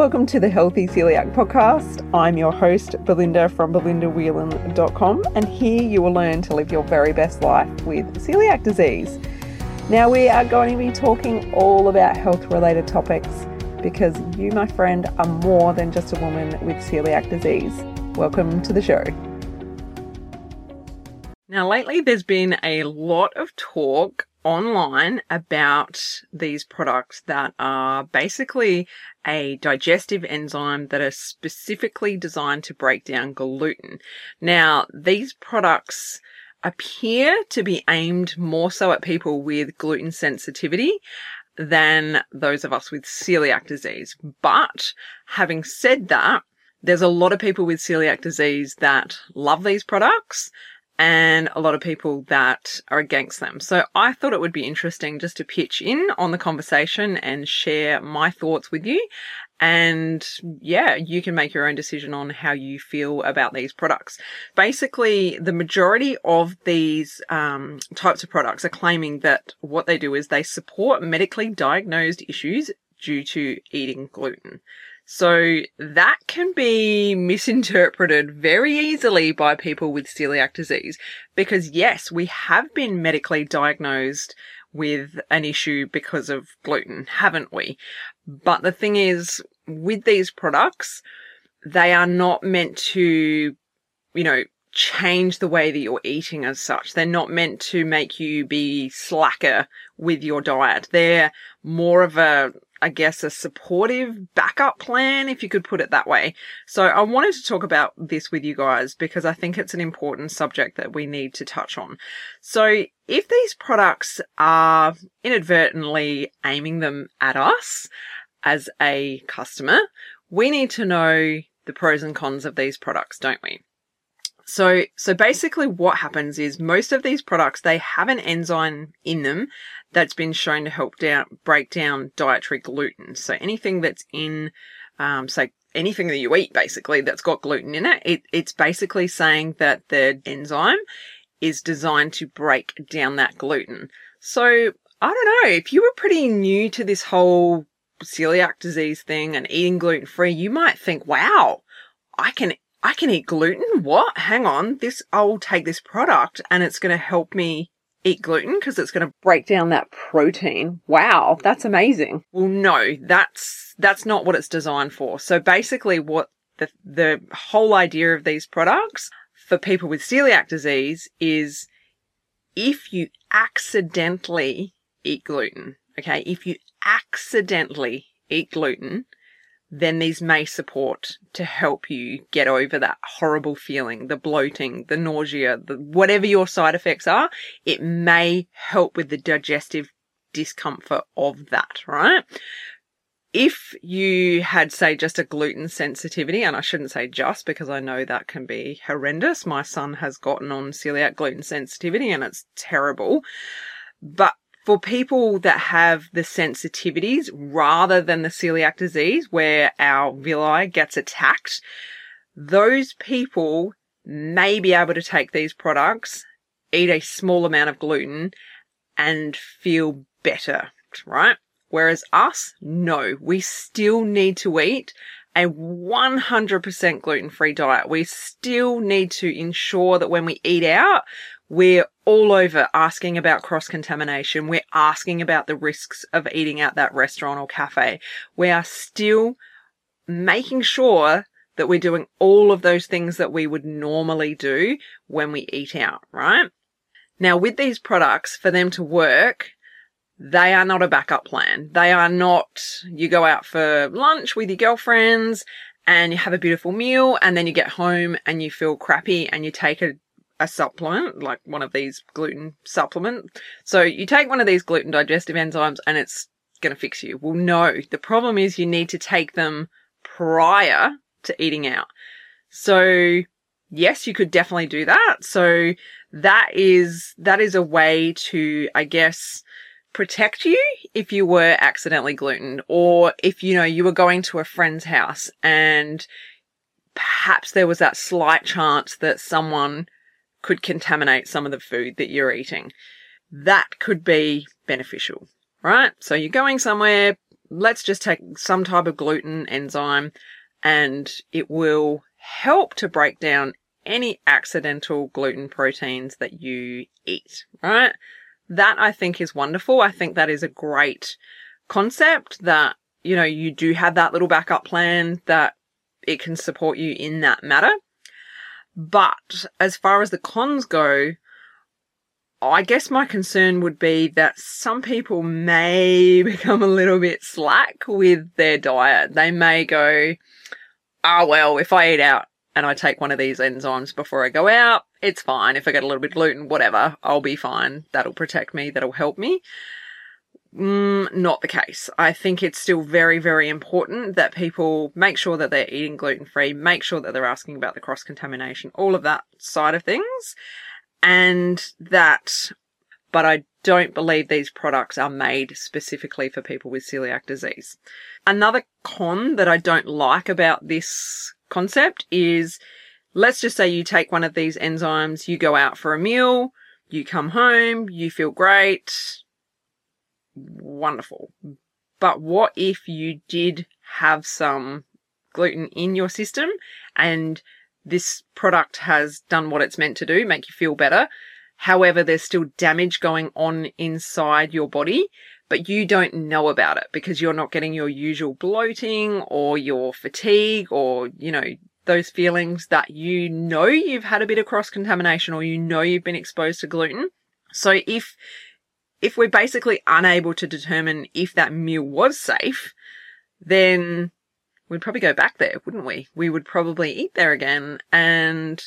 Welcome to the Healthy Celiac Podcast. I'm your host, Belinda from belindawhelan.com, and here you will learn to live your very best life with celiac disease. Now, we are going to be talking all about health related topics because you, my friend, are more than just a woman with celiac disease. Welcome to the show. Now, lately there's been a lot of talk online about these products that are basically a digestive enzyme that are specifically designed to break down gluten. Now, these products appear to be aimed more so at people with gluten sensitivity than those of us with celiac disease. But having said that, there's a lot of people with celiac disease that love these products and a lot of people that are against them. So I thought it would be interesting just to pitch in on the conversation and share my thoughts with you. And yeah, you can make your own decision on how you feel about these products. Basically, the majority of these um, types of products are claiming that what they do is they support medically diagnosed issues due to eating gluten. So that can be misinterpreted very easily by people with celiac disease because yes, we have been medically diagnosed with an issue because of gluten, haven't we? But the thing is, with these products, they are not meant to, you know, change the way that you're eating as such. They're not meant to make you be slacker with your diet. They're more of a I guess, a supportive backup plan, if you could put it that way. So I wanted to talk about this with you guys because I think it's an important subject that we need to touch on. So if these products are inadvertently aiming them at us as a customer, we need to know the pros and cons of these products, don't we? So, so basically what happens is most of these products, they have an enzyme in them that's been shown to help down, break down dietary gluten. So anything that's in, um, say, anything that you eat basically that's got gluten in it, it, it's basically saying that the enzyme is designed to break down that gluten. So I don't know, if you were pretty new to this whole celiac disease thing and eating gluten free, you might think, wow, I can I can eat gluten? What? Hang on. This, I'll take this product and it's going to help me eat gluten because it's going to break down that protein. Wow. That's amazing. Well, no, that's, that's not what it's designed for. So basically what the, the whole idea of these products for people with celiac disease is if you accidentally eat gluten, okay, if you accidentally eat gluten, then these may support to help you get over that horrible feeling, the bloating, the nausea, the whatever your side effects are, it may help with the digestive discomfort of that, right? If you had, say, just a gluten sensitivity, and I shouldn't say just because I know that can be horrendous. My son has gotten non-celiac gluten sensitivity and it's terrible. But for people that have the sensitivities rather than the celiac disease where our villi gets attacked, those people may be able to take these products, eat a small amount of gluten and feel better, right? Whereas us, no, we still need to eat a 100% gluten free diet. We still need to ensure that when we eat out, we're all over asking about cross contamination. We're asking about the risks of eating out that restaurant or cafe. We are still making sure that we're doing all of those things that we would normally do when we eat out, right? Now, with these products, for them to work, they are not a backup plan. They are not, you go out for lunch with your girlfriends and you have a beautiful meal and then you get home and you feel crappy and you take a a supplement, like one of these gluten supplement. So you take one of these gluten digestive enzymes and it's going to fix you. Well, no, the problem is you need to take them prior to eating out. So yes, you could definitely do that. So that is, that is a way to, I guess, protect you if you were accidentally gluten or if, you know, you were going to a friend's house and perhaps there was that slight chance that someone could contaminate some of the food that you're eating. That could be beneficial, right? So you're going somewhere, let's just take some type of gluten enzyme and it will help to break down any accidental gluten proteins that you eat, right? That I think is wonderful. I think that is a great concept that, you know, you do have that little backup plan that it can support you in that matter. But as far as the cons go, I guess my concern would be that some people may become a little bit slack with their diet. They may go, ah, oh, well, if I eat out and I take one of these enzymes before I go out, it's fine. If I get a little bit gluten, whatever, I'll be fine. That'll protect me. That'll help me. Mm, not the case. I think it's still very, very important that people make sure that they're eating gluten free, make sure that they're asking about the cross contamination, all of that side of things and that, but I don't believe these products are made specifically for people with celiac disease. Another con that I don't like about this concept is let's just say you take one of these enzymes, you go out for a meal, you come home, you feel great. Wonderful. But what if you did have some gluten in your system and this product has done what it's meant to do, make you feel better. However, there's still damage going on inside your body, but you don't know about it because you're not getting your usual bloating or your fatigue or, you know, those feelings that you know you've had a bit of cross contamination or you know you've been exposed to gluten. So if, if we're basically unable to determine if that meal was safe, then we'd probably go back there, wouldn't we? We would probably eat there again and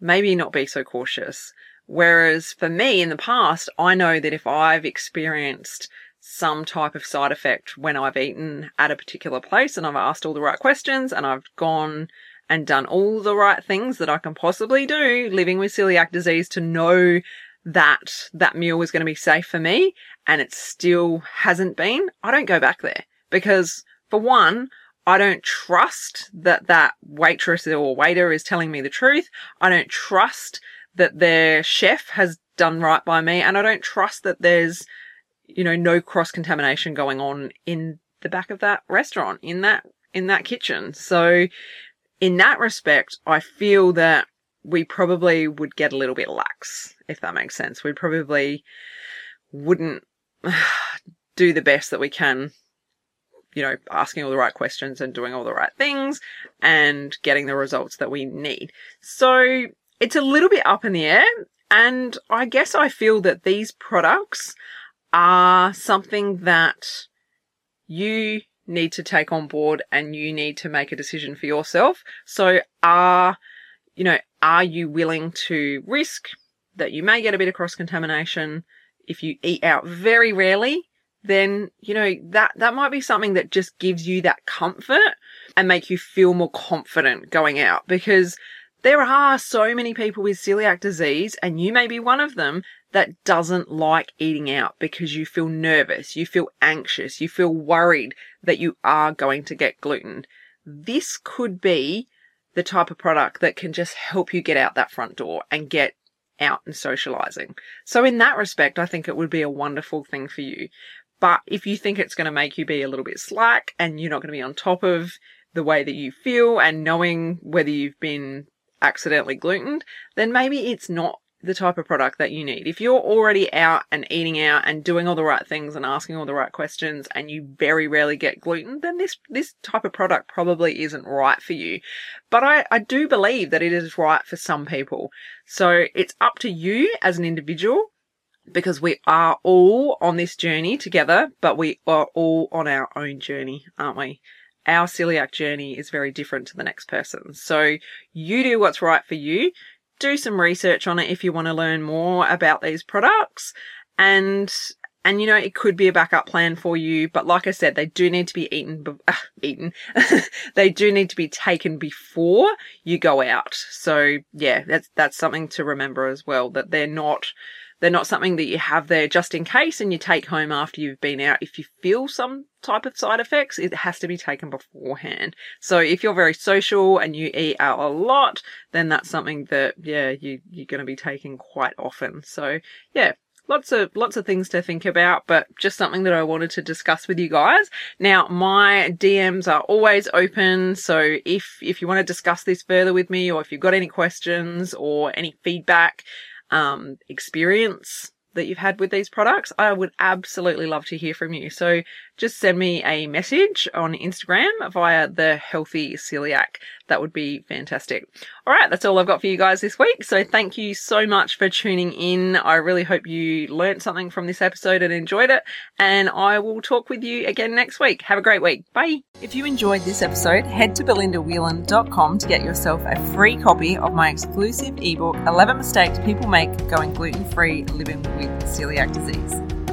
maybe not be so cautious. Whereas for me in the past, I know that if I've experienced some type of side effect when I've eaten at a particular place and I've asked all the right questions and I've gone and done all the right things that I can possibly do living with celiac disease to know that that meal was going to be safe for me and it still hasn't been, I don't go back there because for one, I don't trust that that waitress or waiter is telling me the truth. I don't trust that their chef has done right by me. And I don't trust that there's, you know, no cross contamination going on in the back of that restaurant, in that, in that kitchen. So in that respect, I feel that we probably would get a little bit lax, if that makes sense. We probably wouldn't do the best that we can you know, asking all the right questions and doing all the right things and getting the results that we need. So it's a little bit up in the air. And I guess I feel that these products are something that you need to take on board and you need to make a decision for yourself. So are, you know, are you willing to risk that you may get a bit of cross contamination if you eat out very rarely then, you know, that, that might be something that just gives you that comfort and make you feel more confident going out because there are so many people with celiac disease and you may be one of them that doesn't like eating out because you feel nervous, you feel anxious, you feel worried that you are going to get gluten. This could be the type of product that can just help you get out that front door and get out and socializing. So in that respect, I think it would be a wonderful thing for you. But if you think it's going to make you be a little bit slack and you're not going to be on top of the way that you feel and knowing whether you've been accidentally glutened, then maybe it's not the type of product that you need. If you're already out and eating out and doing all the right things and asking all the right questions and you very rarely get gluten, then this, this type of product probably isn't right for you. But I, I do believe that it is right for some people. So it's up to you as an individual because we are all on this journey together, but we are all on our own journey, aren't we? Our celiac journey is very different to the next person. So you do what's right for you. Do some research on it if you want to learn more about these products. And and you know it could be a backup plan for you but like i said they do need to be eaten uh, eaten. They do need to be taken before you go out. So yeah that's that's something to remember as well that they're not they're not something that you have there just in case and you take home after you've been out. If you feel some type of side effects, it has to be taken beforehand. So if you're very social and you eat out a lot, then that's something that, yeah, you, you're going to be taking quite often. So yeah, lots of lots of things to think about, but just something that I wanted to discuss with you guys. Now, my DMs are always open, so if if you want to discuss this further with me, or if you've got any questions or any feedback, um, experience that you've had with these products, I would absolutely love to hear from you. So just send me a message on Instagram via the healthy celiac. That would be fantastic. All right. That's all I've got for you guys this week. So thank you so much for tuning in. I really hope you learned something from this episode and enjoyed it. And I will talk with you again next week. Have a great week. Bye. If you enjoyed this episode, head to belindawhelan.com to get yourself a free copy of my exclusive ebook, 11 Mistakes People Make Going Gluten Free Living with Celiac Disease.